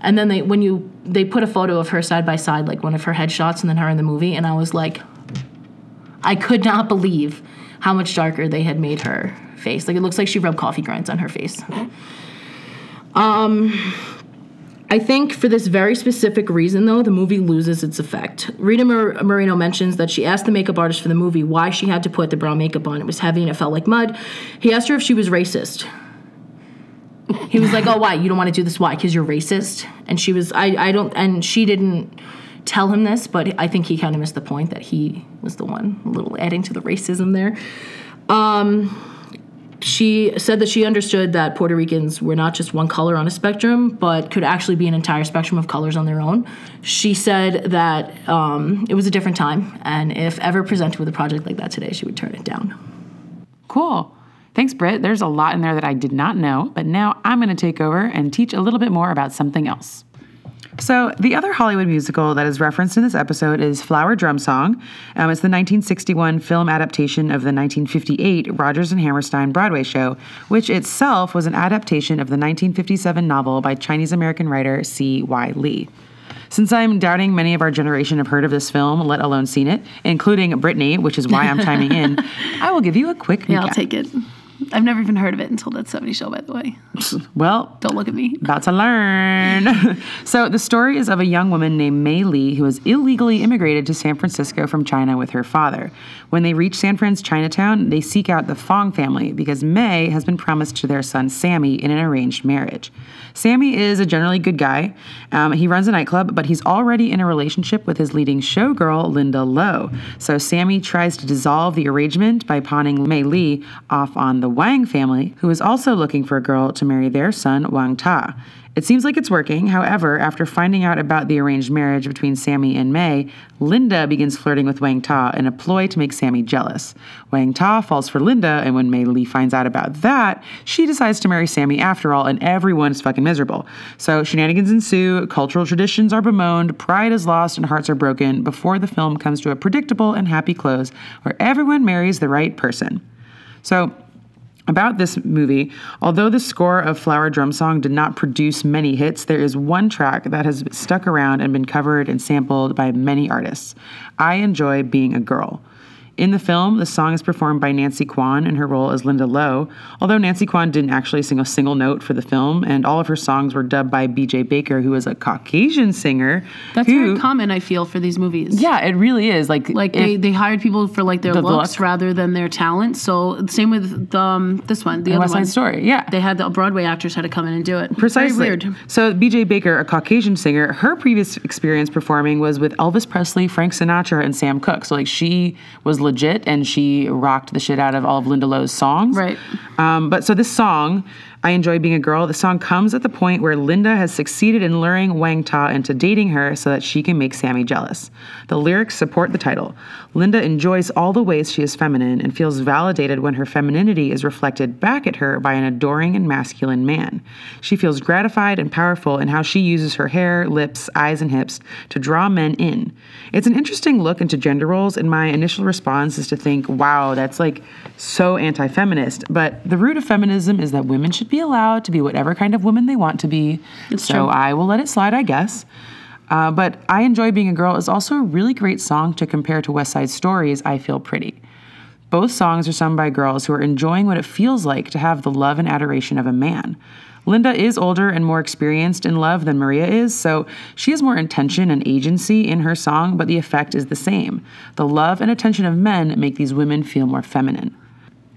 And then they when you they put a photo of her side by side, like one of her headshots, and then her in the movie, and I was like, I could not believe how much darker they had made her face. Like it looks like she rubbed coffee grinds on her face. Um, I think for this very specific reason, though, the movie loses its effect. Rita Mor- Moreno mentions that she asked the makeup artist for the movie why she had to put the brown makeup on. It was heavy and it felt like mud. He asked her if she was racist. He was like, "Oh, why? You don't want to do this? Why? Because you're racist?" And she was, "I, I don't." And she didn't tell him this, but I think he kind of missed the point that he was the one, a little adding to the racism there. Um, she said that she understood that Puerto Ricans were not just one color on a spectrum, but could actually be an entire spectrum of colors on their own. She said that um, it was a different time, and if ever presented with a project like that today, she would turn it down. Cool. Thanks, Britt. There's a lot in there that I did not know, but now I'm going to take over and teach a little bit more about something else. So, the other Hollywood musical that is referenced in this episode is Flower Drum Song. Um, it's the 1961 film adaptation of the 1958 Rodgers and Hammerstein Broadway show, which itself was an adaptation of the 1957 novel by Chinese American writer C.Y. Lee. Since I'm doubting many of our generation have heard of this film, let alone seen it, including Brittany, which is why I'm chiming in, I will give you a quick Yeah, I'll take it. I've never even heard of it until that 70 show, by the way. Well, Don't look at me. About to learn. so, the story is of a young woman named Mei Li who has illegally immigrated to San Francisco from China with her father. When they reach San Fran's Chinatown, they seek out the Fong family because Mei has been promised to their son Sammy in an arranged marriage. Sammy is a generally good guy. Um, he runs a nightclub, but he's already in a relationship with his leading showgirl, Linda Low. So Sammy tries to dissolve the arrangement by pawning Mei Li off on the Wang family, who is also looking for a girl to marry their son, Wang Ta. It seems like it's working. However, after finding out about the arranged marriage between Sammy and Mei, Linda begins flirting with Wang Ta in a ploy to make Sammy jealous. Wang Ta falls for Linda, and when Mei Li finds out about that, she decides to marry Sammy after all, and everyone's fucking miserable. So shenanigans ensue, cultural traditions are bemoaned, pride is lost, and hearts are broken before the film comes to a predictable and happy close where everyone marries the right person. So, about this movie, although the score of Flower Drum Song did not produce many hits, there is one track that has stuck around and been covered and sampled by many artists. I enjoy being a girl. In the film, the song is performed by Nancy Kwan in her role as Linda Low, although Nancy Kwan didn't actually sing a single note for the film, and all of her songs were dubbed by BJ Baker, who is a Caucasian singer. That's who, very common, I feel, for these movies. Yeah, it really is. Like, Like they, they hired people for like their The looks look. rather than their talent. So same with um, this one, the other West Side one. Story, yeah. They had the Broadway actors had to come in and do it. Precisely. Very weird. So BJ Baker, a Caucasian singer, her previous experience performing was with Elvis Presley, Frank Sinatra, and Sam Cooke. So like she was legit and she rocked the shit out of all of Linda Low's songs. Right. Um, but so this song I Enjoy Being a Girl, the song comes at the point where Linda has succeeded in luring Wang Ta into dating her so that she can make Sammy jealous. The lyrics support the title. Linda enjoys all the ways she is feminine and feels validated when her femininity is reflected back at her by an adoring and masculine man. She feels gratified and powerful in how she uses her hair, lips, eyes, and hips to draw men in. It's an interesting look into gender roles, and my initial response is to think, wow, that's like so anti feminist. But the root of feminism is that women should be allowed to be whatever kind of woman they want to be. so true. I will let it slide, I guess. Uh, but I Enjoy Being a Girl is also a really great song to compare to West Side Stories, I Feel Pretty. Both songs are sung by girls who are enjoying what it feels like to have the love and adoration of a man. Linda is older and more experienced in love than Maria is, so she has more intention and agency in her song, but the effect is the same. The love and attention of men make these women feel more feminine.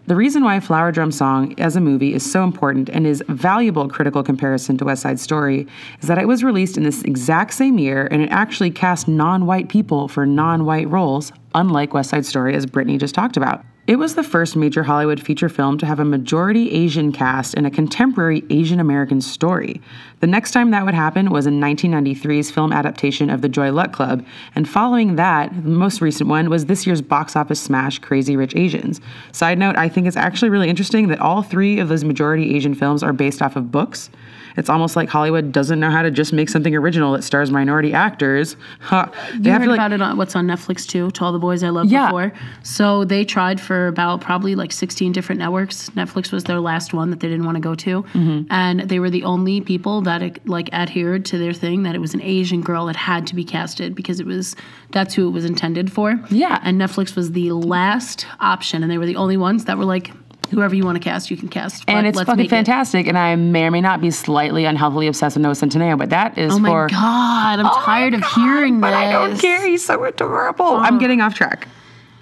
The reason why Flower Drum Song as a movie is so important and is valuable critical comparison to West Side Story is that it was released in this exact same year and it actually cast non-white people for non-white roles, unlike West Side Story as Brittany just talked about. It was the first major Hollywood feature film to have a majority Asian cast in a contemporary Asian American story. The next time that would happen was in 1993's film adaptation of The Joy Luck Club, and following that, the most recent one was this year's box office smash Crazy Rich Asians. Side note, I think it's actually really interesting that all three of those majority Asian films are based off of books. It's almost like Hollywood doesn't know how to just make something original that stars minority actors. Huh. They You have heard to like about it on what's on Netflix too, to all the boys I loved Yeah. before. So they tried for about probably like 16 different networks. Netflix was their last one that they didn't want to go to, Mm-hmm. and they were the only people that like adhered to their thing that it was an Asian girl that had to be casted because it was that's who it was intended for. Yeah. and Netflix was the last option, and they were the only ones that were like, whoever you want to cast, you can cast. and it's fucking make it." fantastic. And I may or may not be slightly unhealthily obsessed with Noah Centineo, but that is for Oh my for. god, I'm oh tired of hearing but this. I don't care. He's so adorable. I'm oh. getting off track,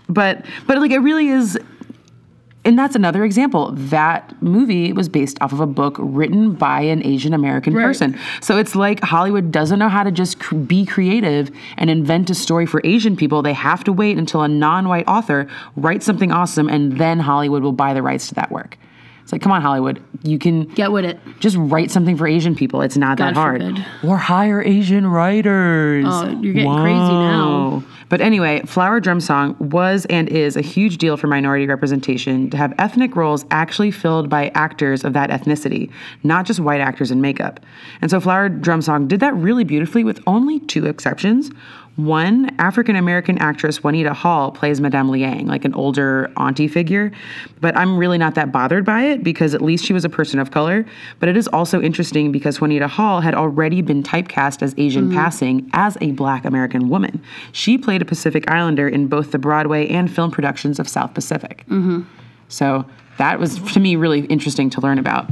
but but like it really is. And that's another example. That movie was based off of a book written by an Asian American Right. person. So it's like Hollywood doesn't know how to just cr- be creative and invent a story for Asian people. They have to wait until a non white author writes something awesome and then Hollywood will buy the rights to that work. It's like, come on, Hollywood. You can Get with it. just write something for Asian people. It's not that hard. forbid. Or hire Asian writers. Oh, you're getting crazy now. But anyway, Flower Drum Song was and is a huge deal for minority representation to have ethnic roles actually filled by actors of that ethnicity, not just white actors in makeup. And so Flower Drum Song did that really beautifully with only two exceptions. One, African American actress Juanita Hall plays Madame Liang, like an older auntie figure. But I'm really not that bothered by it because at least she was a person of color. But it is also interesting because Juanita Hall had already been typecast as Asian mm-hmm. passing as a black American woman. She played a Pacific Islander in both the Broadway and film productions of South Pacific. Mm-hmm. So that was to me really interesting to learn about.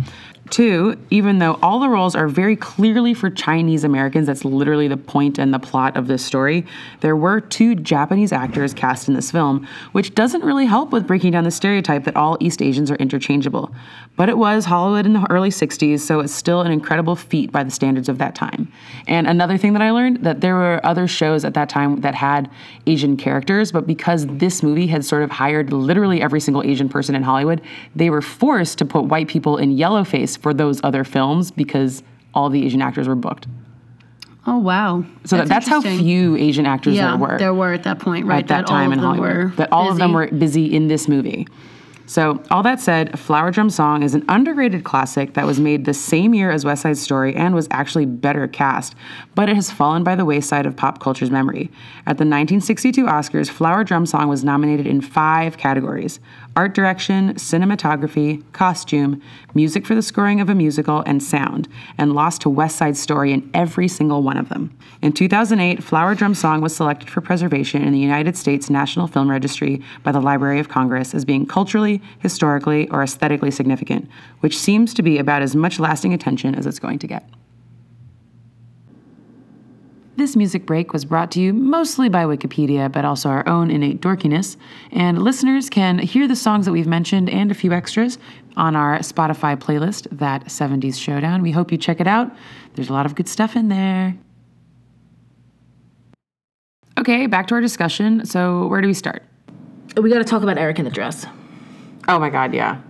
Two, even though all the roles are very clearly for Chinese Americans, that's literally the point and the plot of this story, there were two Japanese actors cast in this film, which doesn't really help with breaking down the stereotype that all East Asians are interchangeable. But it was Hollywood in the early 60s, so it's still an incredible feat by the standards of that time. And another thing that I learned that there were other shows at that time that had Asian characters, but because this movie had sort of hired literally every single Asian person in Hollywood, they were forced to put white people in yellow face for those other films because all the Asian actors were booked. Oh wow. So that's, that's how few Asian actors yeah, there were There were at that point, right? at that, all time in Hollywood. that all of them were busy in this movie. So, all that said, Flower Drum Song is an underrated classic that was made the same year as West Side Story and was actually better cast, but it has fallen by the wayside of pop culture's memory. At the 1962 Oscars, Flower Drum Song was nominated in five categories art direction, cinematography, costume, music for the scoring of a musical, and sound, and lost to West Side Story in every single one of them. In 2008, Flower Drum Song was selected for preservation in the United States National Film Registry by the Library of Congress as being culturally, historically, or aesthetically significant, which seems to be about as much lasting attention as it's going to get. This music break was brought to you mostly by Wikipedia, but also our own innate dorkiness. And listeners can hear the songs that we've mentioned and a few extras on our Spotify playlist, That 70s Showdown. We hope you check it out. There's a lot of good stuff in there. Okay, back to our discussion. So, where do we start? We got to talk about Eric in the dress. Oh my God, yeah.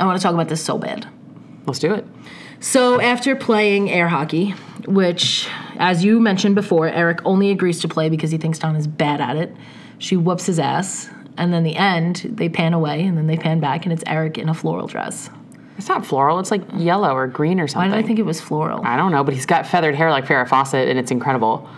I want to talk about this so bad. Let's do it. So after playing air hockey, which, as you mentioned before, Eric only agrees to play because he thinks Don is bad at it. She whoops his ass, and then the end, they pan away, and then they pan back, and it's Eric in a floral dress. It's not floral. It's like yellow or green or something. Why did I think it was floral? I don't know, but he's got feathered hair like Farrah Fawcett, and it's incredible.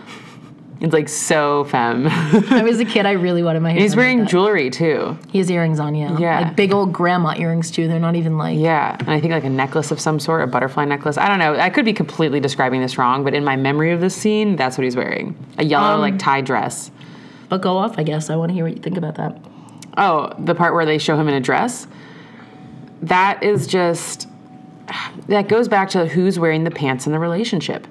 It's like so femme. I was a kid. I really wanted my hair. he's like wearing that. jewelry too. He has earrings on, yeah. Yeah. Like big old grandma earrings too. They're not even like. Yeah, and I think like a necklace of some sort, a butterfly necklace. I don't know. I could be completely describing this wrong, but in my memory of this scene, that's what he's wearing. A yellow Um, like tie dress. But go off, I guess. I want to hear what you think about that. Oh, the part where they show him in a dress? That is just that goes back to who's wearing the pants in the relationship.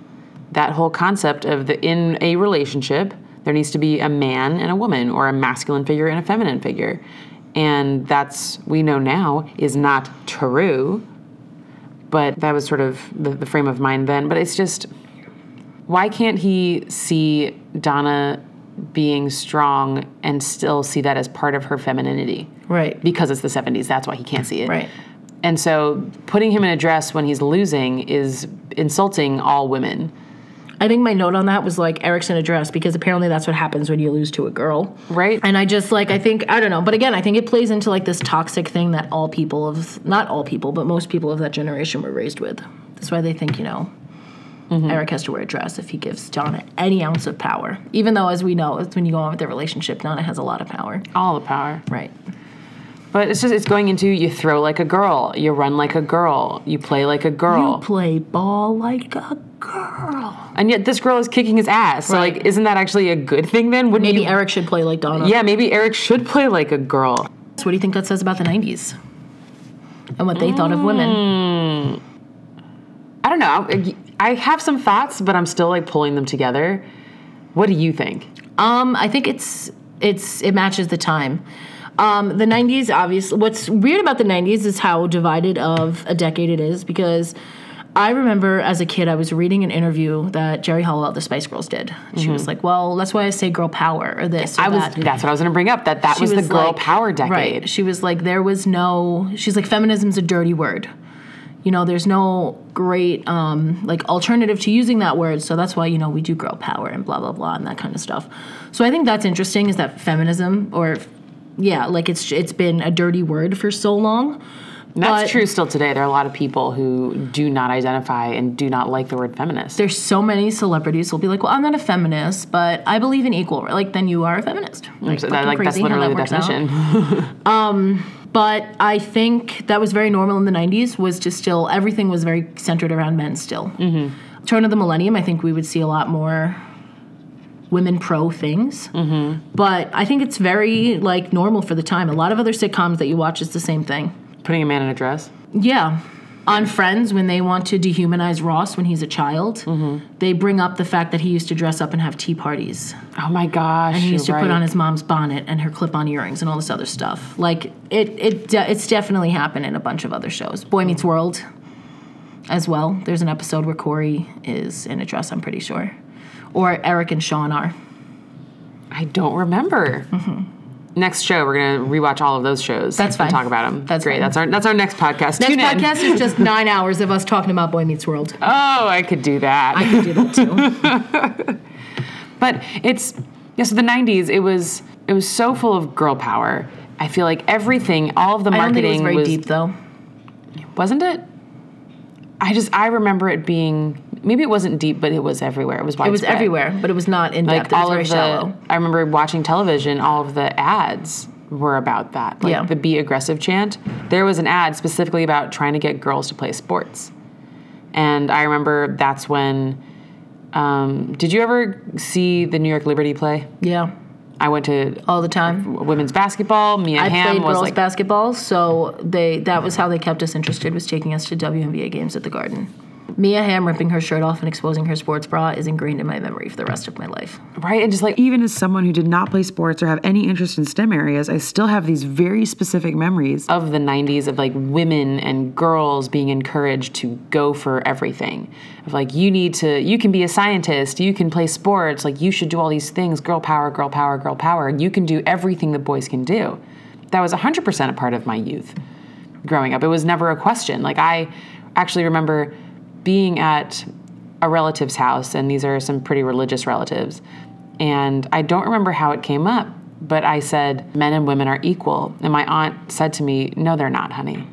That whole concept of the in a relationship, there needs to be a man and a woman or a masculine figure and a feminine figure. And that's we know now is not true. But that was sort of the, the frame of mind then. But it's just why can't he see Donna being strong and still see that as part of her femininity? Right. Because it's the 70s, that's why he can't see it. Right. And so putting him in a dress when he's losing is insulting all women. I think my note on that was like Eric's in a dress because apparently that's what happens when you lose to a girl. Right. And I just like I think I don't know, but again, I think it plays into like this toxic thing that all people of not all people, but most people of that generation were raised with. That's why they think, you know, mm-hmm. Eric has to wear a dress if he gives Donna any ounce of power. Even though as we know, it's when you go on with their relationship, Donna has a lot of power. all the power. Right. But it's just it's going into you throw like a girl, you run like a girl, you play like a girl. You play ball like a girl. and yet this girl is kicking his ass. So Right. like isn't that actually a good thing then? Wouldn't Maybe you, Eric should play like Donna. Yeah, maybe Eric should play like a girl. So what do you think that says about the 90s? And what they thought of women? I don't know. I have some thoughts, but I'm still like pulling them together. What do you think? Um, I think it's it's it matches the time. Um, the 90s, obviously, what's weird about the 90s is how divided of a decade it is because I remember as a kid, I was reading an interview that Geri Halliwell, the Spice Girls, did. She was like, "Well, that's why I say girl power or this." Or Mm-hmm. I was that. that's what I was going to bring up that that She was, the girl like- power decade. Right. She was like, there was no. She's like, feminism's a dirty word. You know, there's no great um, like alternative to using that word. So that's why you know we do girl power and blah blah blah and that kind of stuff. So I think that's interesting. Is that feminism or yeah, like it's it's been a dirty word for so long. That's But true still today. There are a lot of people who do not identify and do not like the word feminist. There's so many celebrities who'll be like, well, I'm not a feminist, but I believe in equal. Like then you are a feminist. Like, So that, like that's literally that the definition. but I think that was very normal in the 90s was to still everything was very centered around men still. Mm-hmm. Turn of the millennium, I think we would see a lot more women pro things. Mm-hmm. But I think it's very like normal for the time. A lot of other sitcoms that you watch is the same thing. Putting a man in a dress. Yeah. On Friends, when they want to dehumanize Ross when he's a child, Mm-hmm. they bring up the fact that he used to dress up and have tea parties. Oh my gosh. And he used to you're put on his mom's bonnet and her clip-on earrings and all this other stuff. Like it, it, it's definitely happened in a bunch of other shows. Boy Meets World, as well. There's an episode where Cory is in a dress. I'm pretty sure, or Eric and Shawn are. I don't remember. Next show, we're gonna rewatch all of those shows. That's and fine. Talk about them. That's great. fine. That's our that's our next podcast. Next Tune in. podcast is just nine hours of us talking about Boy Meets World. Oh, I could do that. I could do that too. But it's yeah. So the '90s, it was it was so full of girl power. I feel like everything, all of the I marketing it was very deep though. wasn't it? I just I remember it being maybe it wasn't deep, but it was everywhere. It was widespread. It was everywhere, but it was not in Like depth. It was all very of the, shallow. I remember watching television. All of the ads were about that. Like Yeah. the "Be Aggressive" chant. There was an ad specifically about trying to get girls to play sports, and I remember that's when. Um, did you ever see the New York Liberty play? Yeah, I went to all the time. women's basketball. Mia I Hamm played was girls like basketball, so they that was how they kept us interested was taking us to WNBA games at the Garden. Mia Hamm ripping her shirt off and exposing her sports bra is ingrained in my memory for the rest of my life. right, and just like Even as someone who did not play sports or have any interest in STEM areas, I still have these very specific memories. of the 90s of like women and girls being encouraged to go for everything of like you need to you can be a scientist you can play sports like you should do all these things girl power girl power girl power you can do everything that boys can do that was 100% a part of my youth growing up it was never a question like i actually remember being at a relative's house, and these are some pretty religious relatives. And I don't remember how it came up, but I said, men and women are equal. And my aunt said to me, No, they're not, honey.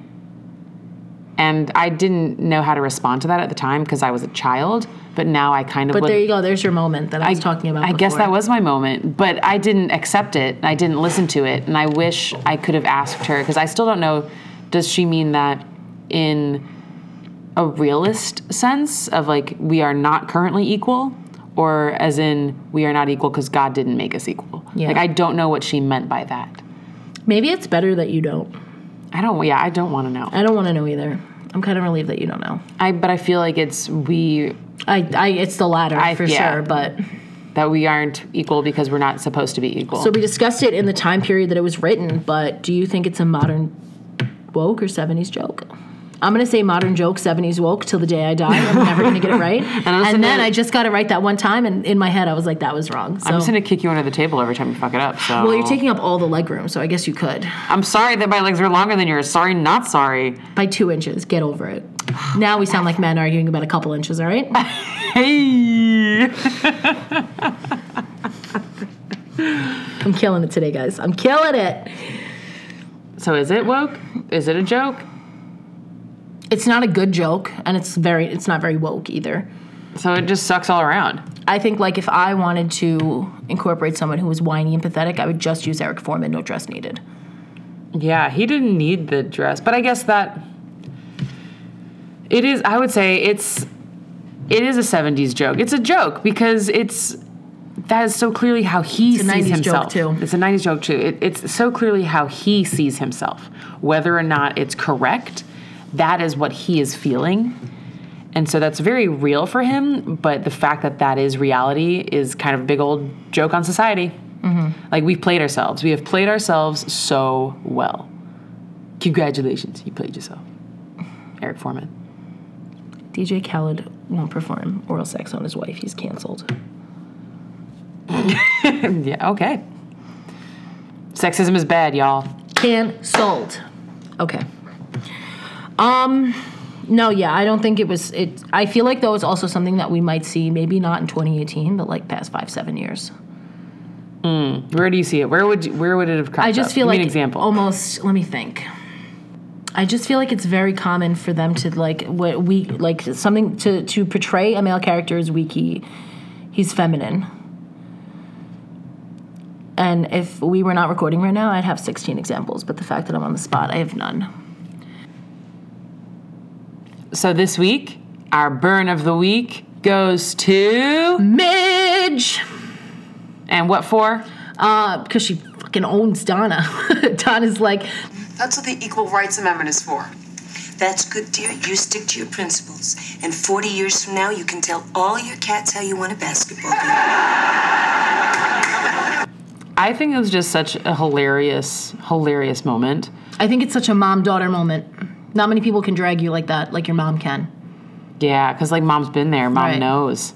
And I didn't know how to respond to that at the time because I was a child, but now I kind of But would- there you go. There's your moment that I was talking about. I guess that was my moment, but I didn't accept it. I didn't listen to it, and I wish I could have asked her because I still don't know. Does she mean that in a realist sense of like we are not currently equal, or as in we are not equal because God didn't make us equal? Yeah. Like I don't know what she meant by that. Maybe it's better that you don't. I don't. Yeah, I don't want to know. I don't want to know either. I'm kind of relieved that you don't know. I but I feel like it's we I, I it's the latter I- for yeah. sure, but that we aren't equal because we're not supposed to be equal. so we discussed it in the time period that it was written. But do you think it's a modern woke or '70s joke? I'm gonna say modern joke, '70s woke till the day I die. I'm never gonna get it right. and, listen then to- I just got it right that one time, and in my head I was like, that was wrong. So. I'm just gonna kick you under the table every time you fuck it up. So well, you're taking up all the leg room, so I guess you could. I'm sorry that my legs are longer than yours. Sorry, not sorry. By two inches. Get over it. Now we sound like men arguing about a couple inches, all right? Hey. I'm killing it today, guys. I'm killing it. So is it woke? Is it a joke? It's not a good joke, and it's very it's not very woke either. So it just sucks all around. I think like if I wanted to incorporate someone who was whiny and pathetic, I would just use Eric Forman, no dress needed. Yeah, he didn't need the dress, but I guess that it is. I would say it's it is a '70s joke. It's a joke because it's that is so clearly how he It's a sees 90s joke, himself. too. It's a '90s joke too. It, it's so clearly how he sees himself, whether or not it's correct. That is what he is feeling. And so that's very real for him, but the fact that that is reality is kind of a big old joke on society. Mm-hmm. Like we've played ourselves. We have played ourselves so well. Congratulations, you played yourself. Eric Forman. DJ Khaled won't perform oral sex on his wife. He's canceled. yeah, okay. Sexism is bad, y'all. Canceled. Okay. Um no, yeah, I don't think it was it I feel like though it's also something that we might see maybe not in 2018, but like past 5 7 years. Where do you see it? Where would you, where would it have come? I just up? feel Give like an example. almost let me think. I just feel like it's very common for them to like what we like something to to portray a male character as weak. He, he's feminine. And if we were not recording right now, I'd have 16 examples. But the fact that I'm on the spot, I have none. So this week, our burn of the week goes to Midge, and what for? uh, because she fucking owns Donna. Donna's like, That's what the Equal Rights Amendment is for. That's good, dear. You stick to your principles. And 40 years from now, you can tell all your cats how you won a basketball game. I think it was just such a hilarious, hilarious moment. I think it's such a mom daughter moment. Not many people can drag you like that, like your mom can. Yeah, because like mom's been there, mom Right. knows.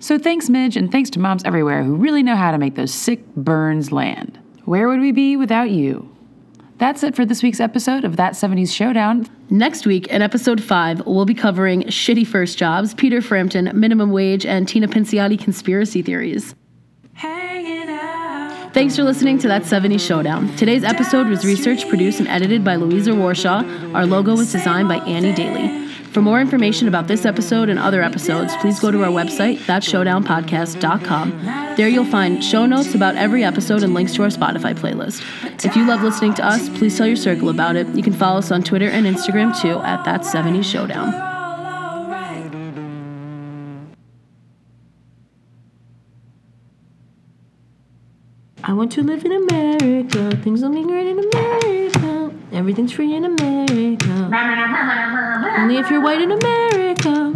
So thanks, Midge, and thanks to moms everywhere who really know how to make those sick burns land. Where would we be without you? That's it for this week's episode of That 70s Showdown. Next week, in episode 5, we'll be covering shitty first jobs, Peter Frampton, minimum wage, and Tina Pinciotti conspiracy theories. Thanks for listening to That 70s Showdown. Today's episode was researched, produced, and edited by Louisa Warshaw. Our logo was designed by Annie Daly. For more information about this episode and other episodes, please go to our website, thatshowdownpodcast.com. There you'll find show notes about every episode and links to our Spotify playlist. If you love listening to us, please tell your circle about it. You can follow us on Twitter and Instagram too at That 70s Showdown. I want to live in America. Things will be great in America. Everything's free in America. Only if you're white in America.